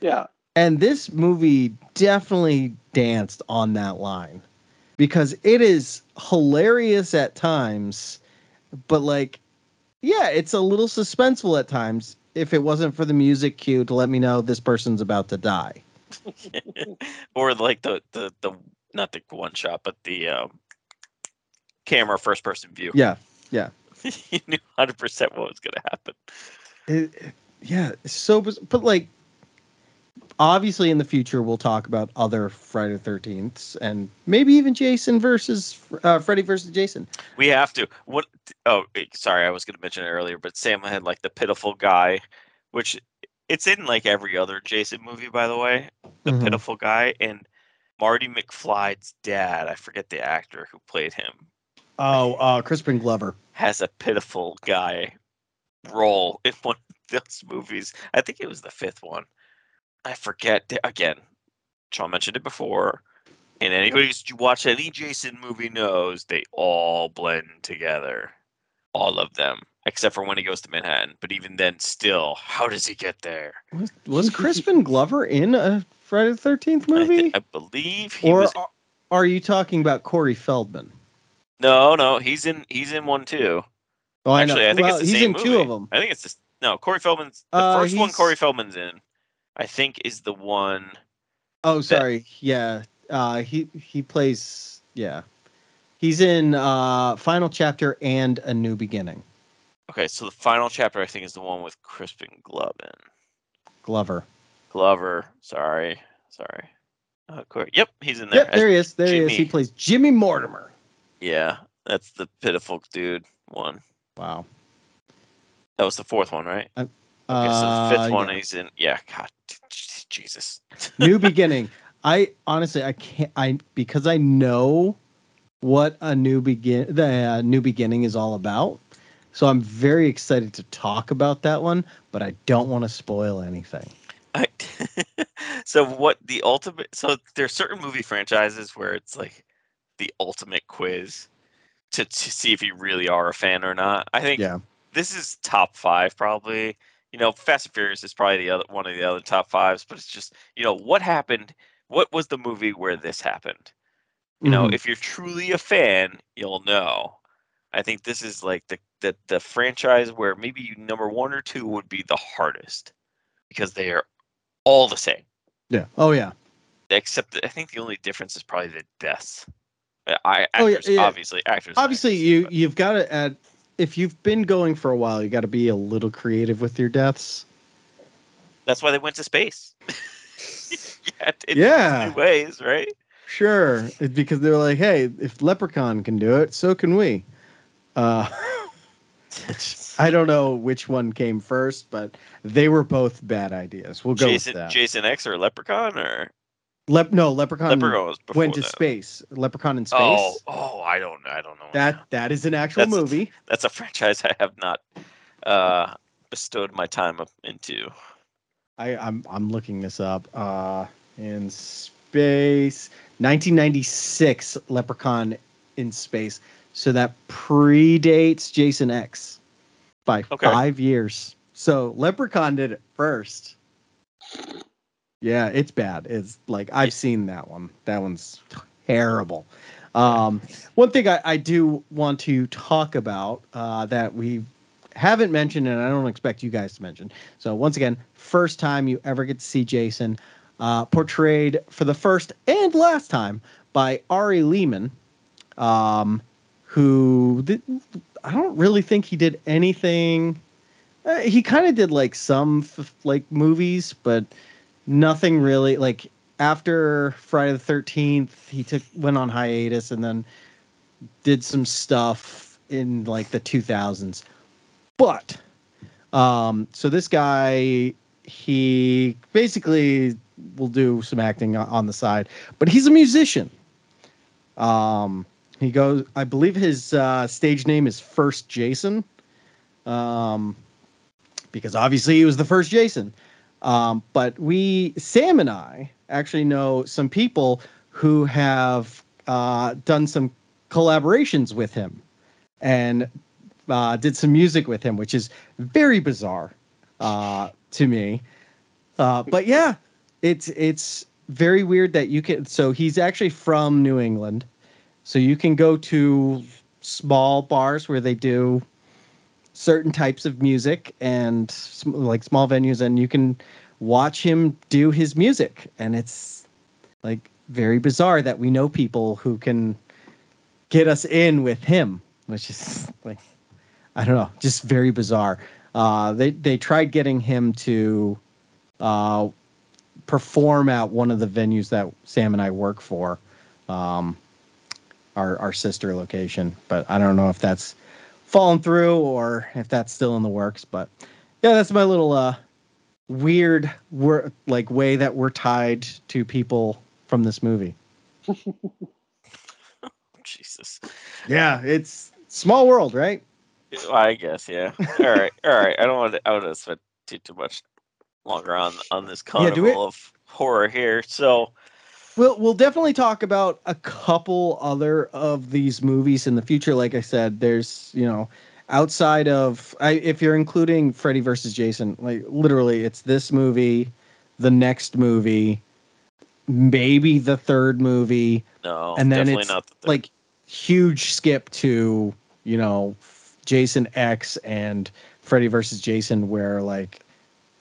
Yeah. and this movie definitely danced on that line because it is hilarious at times, but like, yeah, it's a little suspenseful at times. If it wasn't for the music cue to let me know this person's about to die. or like the the the not the one shot, but the um, camera first person view. Yeah. Yeah, you knew hundred percent what was gonna happen. it, it- yeah, so but like obviously in the future we'll talk about other Friday the 13th and maybe even Jason versus uh, Freddy versus Jason. We have to. What? Oh, eh, sorry, I was gonna mention it earlier, but Sam had like the pitiful guy, which it's in like every other Jason movie, by the way. The Mhm. pitiful guy and Marty McFly's dad. I forget the actor who played him. Oh, uh Crispin Glover. Has a pitiful guy role in one of those movies. I think it was the fifth one. I forget again. Sean mentioned it before. And anybody who's watched any Jason movie knows they all blend together. All of them. Except for when he goes to Manhattan. But even then still, how does he get there? Was, was Crispin Glover in a Friday the 13th I, thi- movie? I believe he or was are, are you talking about Corey Feldman? No, no, he's in he's in one too. Oh, Actually, I, think well, it's the he's same in movie. two of them. I think it's just no. Corey Feldman's the Uh, first one. he's- Corey Feldman's in, I think, is the one. Oh, sorry. Yeah. Uh he he plays yeah. He's in uh Final Chapter and A New Beginning. Okay, so the final chapter I think is the one with Crispin Glover. Glover. Glover, sorry, sorry. Uh, Corey, yep, he's in there. Yep, there he is. There he is. He plays Jimmy Mortimer. Yeah, that's the pitiful dude one. Wow. That was the fourth one, right? Okay, Uh, so the fifth one yeah. he's in. Yeah, God, Jesus. New Beginning. I honestly I can't I because I know what a new begin the uh, new beginning is all about. So I'm very excited to talk about that one, but I don't want to spoil anything. I, so what the ultimate so there's certain movie franchises where it's like the ultimate quiz to, to see if you really are a fan or not. I think Yeah. this is top five probably. You know, Fast and Furious is probably the other one of the other top fives, but it's just you know what happened. What was the movie where this happened? You know, Mhm. if you're truly a fan, you'll know. I think this is like the the the franchise where maybe you, number one or two would be the hardest because they are all the same. Yeah. Oh yeah. Except that I think the only difference is probably the deaths. Uh, I Oh, yeah, yeah. obviously actors. Obviously actresses, you but you've got to add if you've been going for a while, you got to be a little creative with your deaths. that's why they went to space. yeah, in Yeah. ways, right? Sure, it's because they're like, hey, if Leprechaun can do it, so can we. Uh, I don't know which one came first, but they were both bad ideas. We'll go Jason with that. Jason X or Leprechaun or Lep- no, Leprechaun, Leprechaun went to that. space. Leprechaun in space. Oh, oh, I don't, I don't know. that that is an actual That's a- movie. That's a franchise I have not uh, bestowed my time up into. I, I'm I'm looking this up. Uh, in space, 1996, Leprechaun in space. So that predates Jason X by Okay. five years. So Leprechaun did it first. Yeah, it's bad. It's like I've seen that one. That one's terrible. Um, one thing I, I do want to talk about uh, that we haven't mentioned, and I don't expect you guys to mention. So once again, first time you ever get to see Jason, uh, portrayed for the first and last time by Ari Lehman, um, who did, I don't really think he did anything. Uh, he kind of did like some f- like movies, but nothing really. Like after Friday the Thirteenth, he took went on hiatus and then did some stuff in like the two thousands. But um, so this guy, he basically will do some acting on the side, but he's a musician. Um, he goes, I believe his uh, stage name is First Jason, um, because obviously he was the first Jason. Um, but we, Sam and I, actually know some people who have uh, done some collaborations with him and uh, did some music with him, which is very bizarre uh, to me. Uh, but yeah, it's it's very weird that you can. So he's actually from New England, so you can go to small bars where they do certain types of music and like small venues, and you can watch him do his music, and it's like very bizarre that we know people who can get us in with him, which is like I don't know, just very bizarre. Uh, they they tried getting him to uh, perform at one of the venues that Sam and I work for, um, our our sister location. But I don't know if that's fallen through or if that's still in the works. But yeah, that's my little uh, weird wor- like way that we're tied to people from this movie. Jesus. Yeah, it's small world, right? I guess, yeah. All right, all right. I don't want to. I want to spend too too much longer on on this Yeah, KONival of Horror here. So, We'll we'll definitely talk about a couple other of these movies in the future. Like I said, there's you know outside of I, if you're including Freddy versus Jason, like literally, it's this movie, the next movie, maybe the third movie, no, And then definitely it's, not the third. like huge skip to you know Jason X and Freddy versus Jason, where like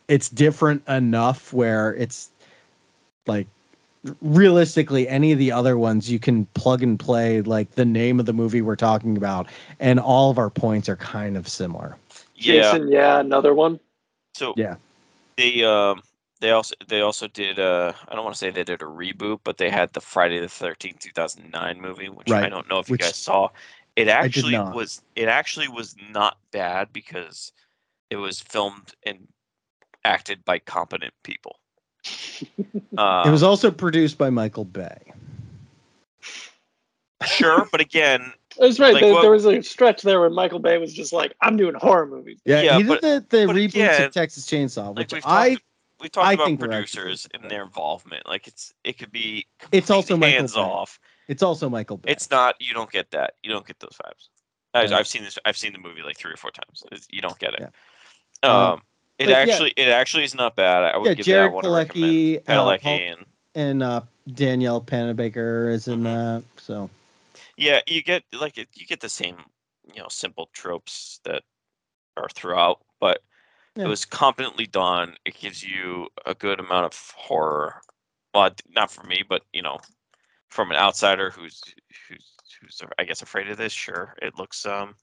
it's different enough where it's like realistically any of the other ones you can plug and play like the name of the movie we're talking about and all of our points are kind of similar yeah. Jason, yeah, another one. So Yeah. they um they also they also did uh I don't want to say they did a reboot, but they had the Friday the Thirteenth two thousand nine movie, which I don't know if you guys saw. It actually was it actually was not bad because it was filmed and acted by competent people. Uh, it was also produced by michael bay sure, but again, That's right. Like, there, what- there was a stretch there where Michael Bay was just like, "I'm doing horror movies." yeah, Yeah, he did but- the, the but reboots again, of texas chainsaw like which we've i talked, we talked I about think producers and their involvement. Like it's it could be It's also completely Michael hands Bay. off. it's also michael bay It's not. You don't get that. You don't get those vibes. I, Yeah. I've seen this. I've seen the movie like three or four times. It's- you don't get it. Yeah. Um, Um, it but yeah. actually, it actually is not bad. I would yeah give jared that one a recommend. Padalecki, uh, and and uh, danielle panabaker is in Mhm. that so yeah, you get like you get the same, you know, simple tropes that are throughout, but Yeah. it was competently done. It gives you a good amount of horror. Well, not for me, but you know, from an outsider who's who's who's I guess afraid of this. Sure, it looks um,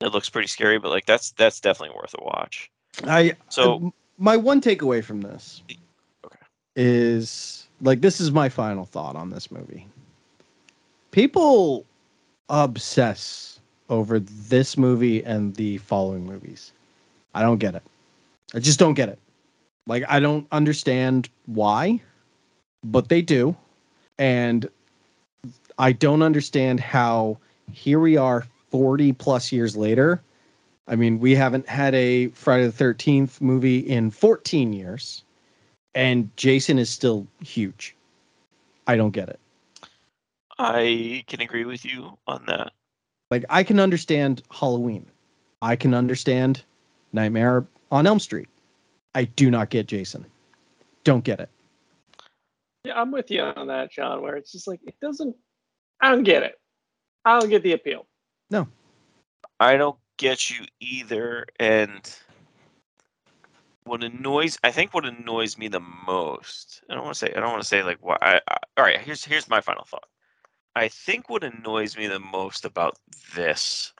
it looks pretty scary, but like that's that's definitely worth a watch. I So my one takeaway from this Okay. is like this is my final thought on this movie. People obsess over this movie and the following movies. I don't get it. I just don't get it. Like I don't understand why, but they do. And I don't understand how here we are 40 plus years later. I mean, we haven't had a Friday the 13th movie in 14 years and Jason is still huge. I don't get it. I can agree with you on that. Like I can understand Halloween. I can understand Nightmare on Elm Street. I do not get Jason. Don't get it. Yeah, I'm with you on that, John. Where it's just like it doesn't. I don't get it. I don't get the appeal. No. I don't get you either. And what annoys, I think what annoys me the most, I don't want to say, I don't want to say like what I, I, all right, here's, here's my final thought. I think what annoys me the most about this,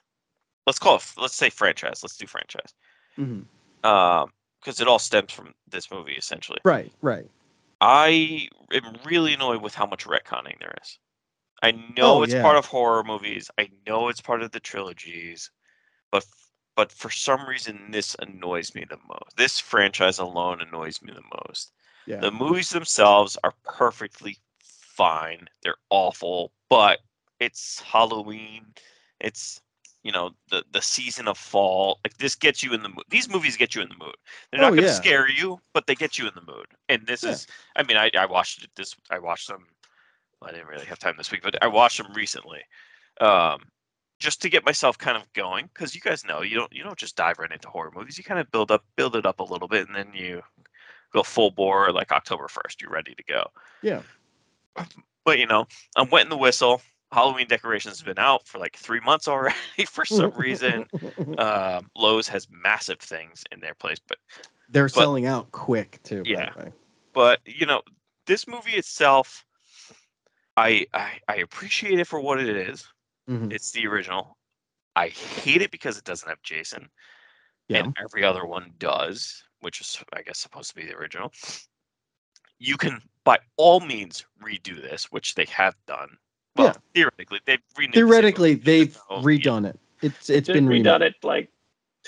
let's call it, let's say franchise, let's do franchise. Um, because it all stems from this movie essentially. Right, right. I am really annoyed with how much retconning there is. I know Oh, it's yeah. part of horror movies. I know it's part of the trilogies, but but for some reason this annoys me the most. This franchise alone annoys me the most. Yeah. The movies themselves are perfectly fine. They're awful, but it's Halloween. It's you know the the season of fall. Like this gets you in the mood. These movies get you in the mood. They're not Oh, going to yeah. scare you, but they get you in the mood. And this Yeah. is I mean, I, I watched it this. I watched them. well, I didn't really have time this week, but I watched them recently, um, just to get myself kind of going. Because you guys know you don't you don't just dive right into horror movies. You kind of build up build it up a little bit, and then you go full bore like October first. You're ready to go. Yeah. But you know, I'm wetting the whistle. Halloween decorations have been out for like three months already for some reason. Um, Lowe's has massive things in their place, but They're but- selling out quick too. Yeah. but you know this movie itself I, I i appreciate it for what it is Mhm. it's the original i hate it because it doesn't have jason Yeah. and every other one does which is i guess supposed to be the original you can by all means redo this which they have done well Yeah. theoretically they've renewed the same Theoretically, movie, they've so, yeah, redone it. It's it's They've been redone redone it like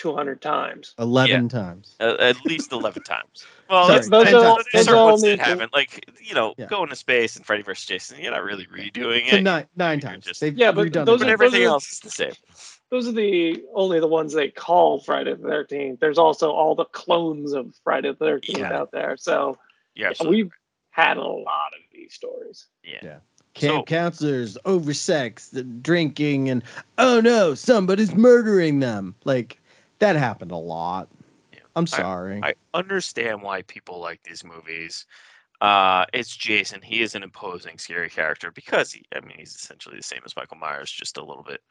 200 times. eleven times. uh, at least 11 times well Sorry, that's, those that's, all- those those are all ones need that to- haven't like you know Yeah. going to space and freddy vs jason you're not really redoing So it nine nine You're times. just- They've Yeah, but redone those it. are- everything are- else is the same Those are the only the ones they call Friday the 13th. There's also all the clones of Friday the 13th Yeah. out there. So yeah absolutely. we've had a lot of these stories. Yeah. camp So- counselors oversexed, drinking, and oh no, somebody's murdering them. Like that happened a lot. Yeah. I'm sorry. I understand why people like these movies. Uh, it's Jason. He is an imposing, scary character because he, I mean, he's essentially the same as Michael Myers, just a little bit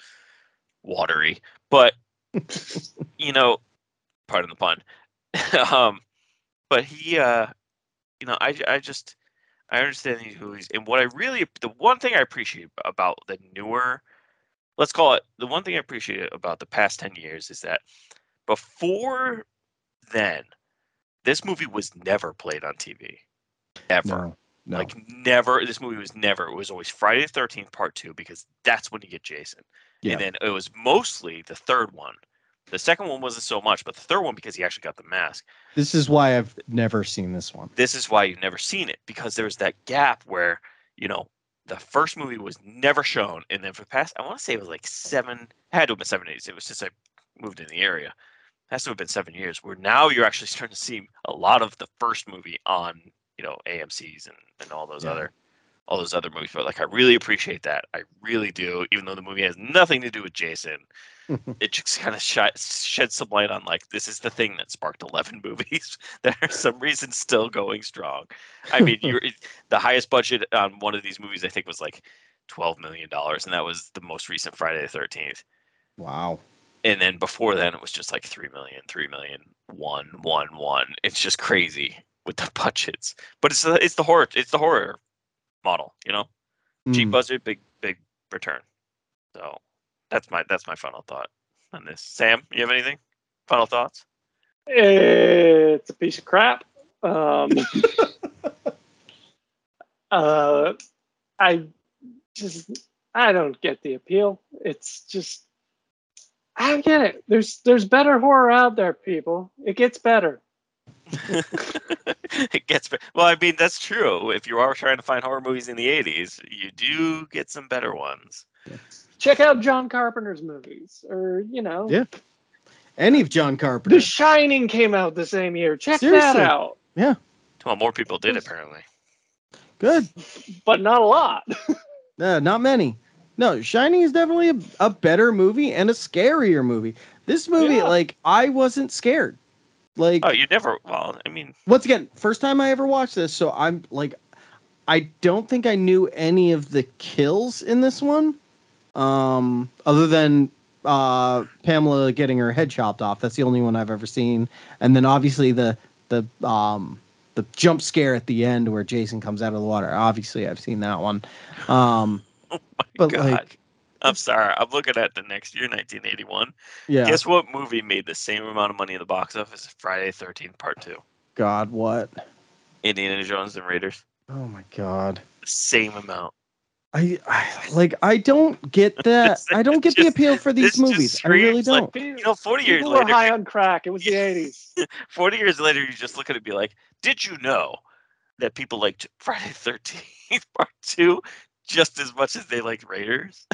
watery. But you know, pardon the pun. um, but he, uh, you know, I, I just, I understand these movies, and what I really, the one thing I appreciate about the newer, let's call it, the one thing I appreciate about the past ten years is that before then, this movie was never played on TV, ever. no, no. Like never. This movie was never. It was always Friday the Thirteenth Part Two because that's when you get Jason. Yeah. And then it was mostly the third one. The second one wasn't so much, but the third one because he actually got the mask. this is why I've never seen this one. This is why you've never seen it because there's that gap where you know the first movie was never shown, and then for the past I want to say it was like seven. Had to have been seven years. It was since I moved in the area. Has to have been seven years. Where now you're actually starting to see a lot of the first movie on you know AMC's and and all those Yeah. other all those other movies. But like I really appreciate that. I really do. Even though the movie has nothing to do with Jason, it just kind of sh- sheds some light on like this is the thing that sparked 11 movies that are some reason still going strong i mean you're the highest budget on one of these movies i think was like 12 million dollars and that was the most recent friday the 13th Wow. And then before then it was just like 3 million 3 million 1 1 1 it's just crazy with the budgets. But it's the, it's the horror it's the horror model you know? Cheap Mm. budget big big return. So that's my that's my final thought on this. Sam you have anything? Final thoughts? It's a piece of crap. Um, uh, I just I don't get the appeal. It's just I get it. There's there's better horror out there, people. It gets better. it gets better. well. I mean, that's true. If you are trying to find horror movies in the '80s, you do get some better ones. Check out John Carpenter's movies, or you know, Yeah. Any of John Carpenter. The Shining came out the same year. Check Seriously. that out. Yeah. Well, more people did apparently. Good. But not a lot. Uh, not many. No, Shining is definitely a, a better movie and a scarier movie. This movie, Yeah. like, I wasn't scared. Like, Oh, you never. Well, I mean, once again, first time I ever watched this, so I'm like, I don't think I knew any of the kills in this one, um, other than uh, Pamela getting her head chopped off. That's the only one I've ever seen, and then obviously the the um the jump scare at the end where Jason comes out of the water. Obviously, I've seen that one. Um, Oh but God. like, I'm sorry. I'm looking at the next year, 1981. yeah, Guess what movie made the same amount of money in the box office Friday 13th Part Two? God, what? Indiana Jones and Raiders. Oh my God. Same amount. I, I like I don't get that. I don't get the appeal for these this just movies. I really don't. You know, 40 years People were later, high on crack. It was the 80s. 40 years later, you just look at it and be like, did you know that people liked Friday 13th Part 2 just as much as they liked Raiders?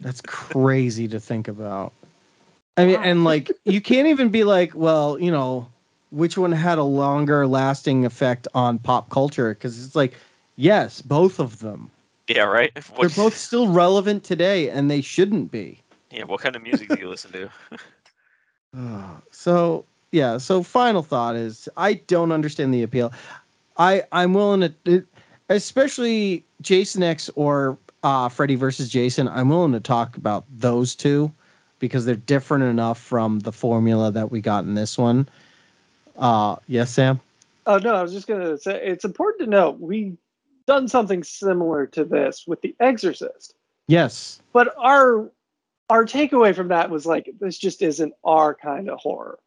That's crazy to think about. I mean, Wow. and like you can't even be like, well, you know, which one had a longer lasting effect on pop culture? Because it's like, yes, both of them. Yeah, right? They're both still relevant today, and they shouldn't be. yeah, what kind of music do you listen to? Uh, so yeah. So final thought is, I don't understand the appeal. I I'm willing to, it- especially Jason X or uh, Freddy versus Jason. I'm willing to talk about those two because they're different enough from the formula that we got in this one. Uh, yes, Sam. Oh no, I was just gonna say it's important to note we done something similar to this with The Exorcist, Yes. but our our takeaway from that was like this just isn't our kind of horror.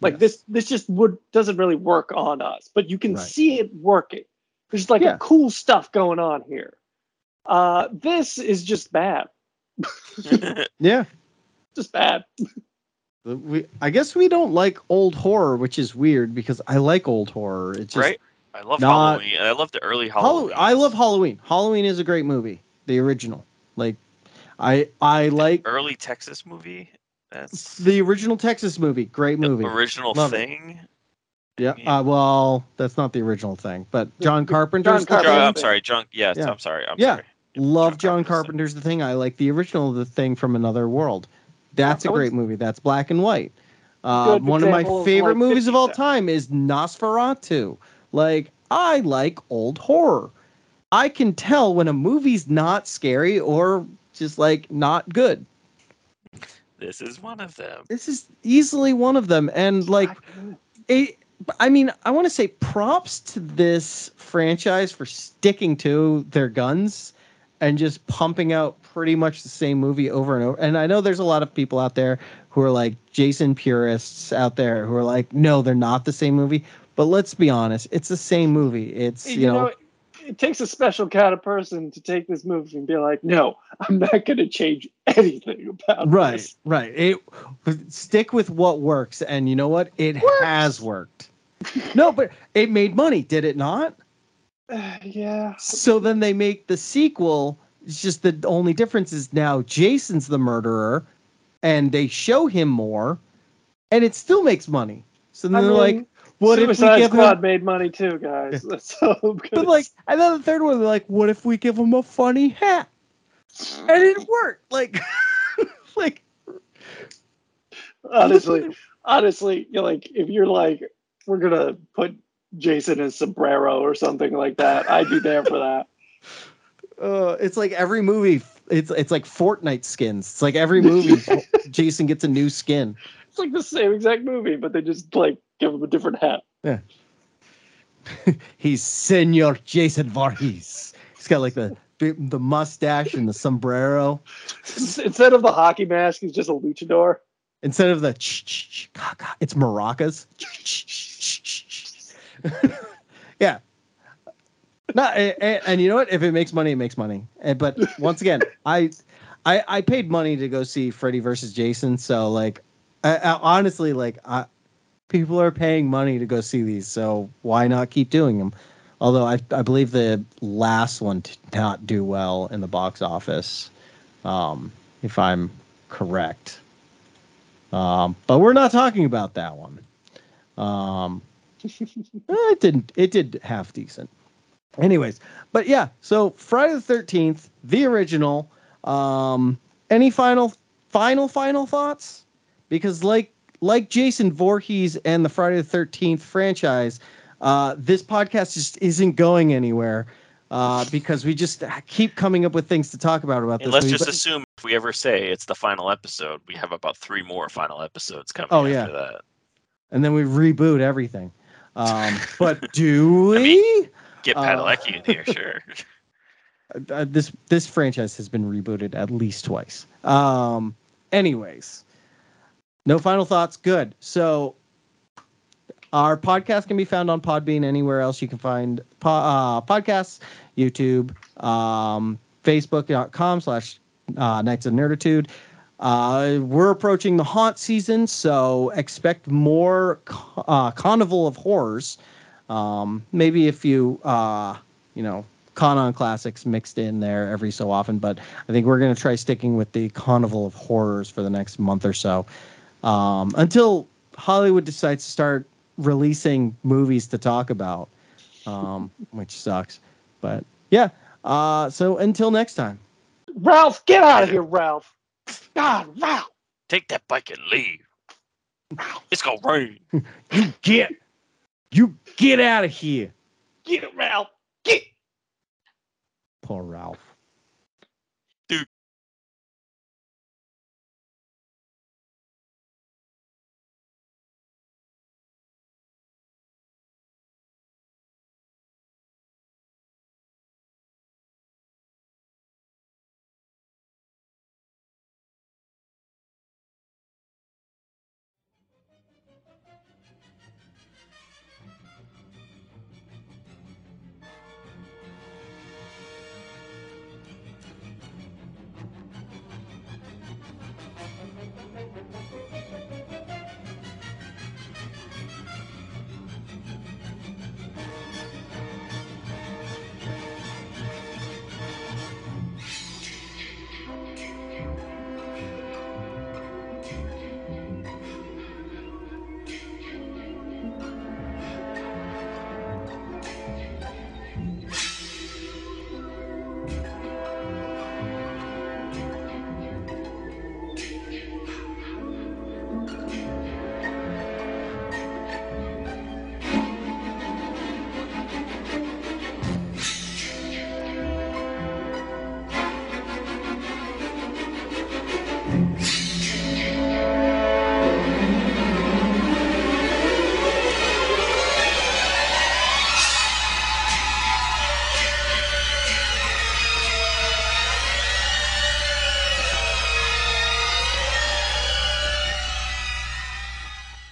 Like Yes. this this just would doesn't really work on us, but you can Right. see it working. There's like Yeah. a cool stuff going on here. Uh, this is just bad, Yeah. just bad. We I guess we don't like old horror, which is weird because I like old horror. It's just right? I love not- Halloween. I love the early Hallow- Halloween. I love Halloween. Halloween is a great movie, the original. Like, I I like early Texas movie. That's the original Texas movie. Great the movie. original Love thing. Yeah. Yeah. Uh, well, that's not the original thing, but John Carpenter's John the Carpenter. John. I'm sorry, John. Yes, Yeah. I'm sorry. I'm Yeah. sorry. Love John John Carpenter's Carpenter's the thing. I like the original the thing from another world. That's a I would- great movie. That's black and white. Uh, one of my example of, favorite like, movies of all time is Nosferatu. Like I like old horror. I can tell when a movie's not scary or just like not good. This is one of them. This is easily one of them, and like it, I mean, I want to say props to this franchise for sticking to their guns and just pumping out pretty much the same movie over and over. And I know there's a lot of people out there who are like Jason purists out there who are like, no, they're not the same movie. But let's be honest, it's the same movie. It's you, know, it takes a special kind of person to take this movie and be like, no, I'm not going to change anything about it. right, this. right. It stick with what works, and you know what? It Works. has worked. No, but it made money, did it not? Uh, yeah. So then they make the sequel. It's just the only difference is now Jason's the murderer, and they show him more, and it still makes money. So then I they're mean, like, "What if we give Squad him?" made money too, guys. That's so. But like, and then the third one, they're like, "What if we give him a funny hat?" And it worked. Like, like honestly, honestly, you're like, if you're like, we're gonna put Jason in sombrero or something like that, I'd be there for that. uh, it's like every movie. It's it's like Fortnite skins. It's like every movie, Jason gets a new skin. It's like the same exact movie, but they just like give him a different hat. Yeah. He's Senor Jason Voorhees. He's got like the the mustache and the sombrero Instead of the hockey mask, he's just a luchador. instead of the ch- ch- ch- it's maracas. yeah. No, and, and you know what? If it makes money, it makes money. And, but once again, I I I paid money to go see Freddy versus Jason, so like, I, I, honestly, like, I, people are paying money to go see these, so why not keep doing them? Although I I believe the last one did not do well in the box office, um, if I'm correct. Um, but we're not talking about that one. Um, it didn't. It did half decent. Anyways, but yeah. So Friday the Thirteenth, the original. Um, any final, final, final thoughts? Because like like Jason Voorhees and the Friday the Thirteenth franchise, uh, this podcast just isn't going anywhere. Uh, because we just keep coming up with things to talk about about this. And let's movie. just But- assume if we ever say it's the final episode, we have about three more final episodes coming Oh, after yeah. that. and then we reboot everything. Um, but do we? I mean- Get Uh, Padalecki in here, sure. uh, this this franchise has been rebooted at least twice. Um, anyways, no final thoughts. Good. So our podcast can be found on Podbean anywhere else you can find po- uh, podcasts, YouTube, um, Facebook.com slash uh, Knights of Nerditude. Uh, we're approaching the haunt season, so expect more uh, KONival of Horrors. Um, maybe a few, uh, you know, Conan classics mixed in there every so often, but I think we're going to try sticking with the KONival of Horrors for the next month or so um, until Hollywood decides to start releasing movies to talk about, um, which sucks. But yeah, uh, so until next time. Ralph, get out of here, Ralph. Take that bike and leave. It's gonna rain. You get, you get out of here, Get it, Ralph. Get. poor Ralph.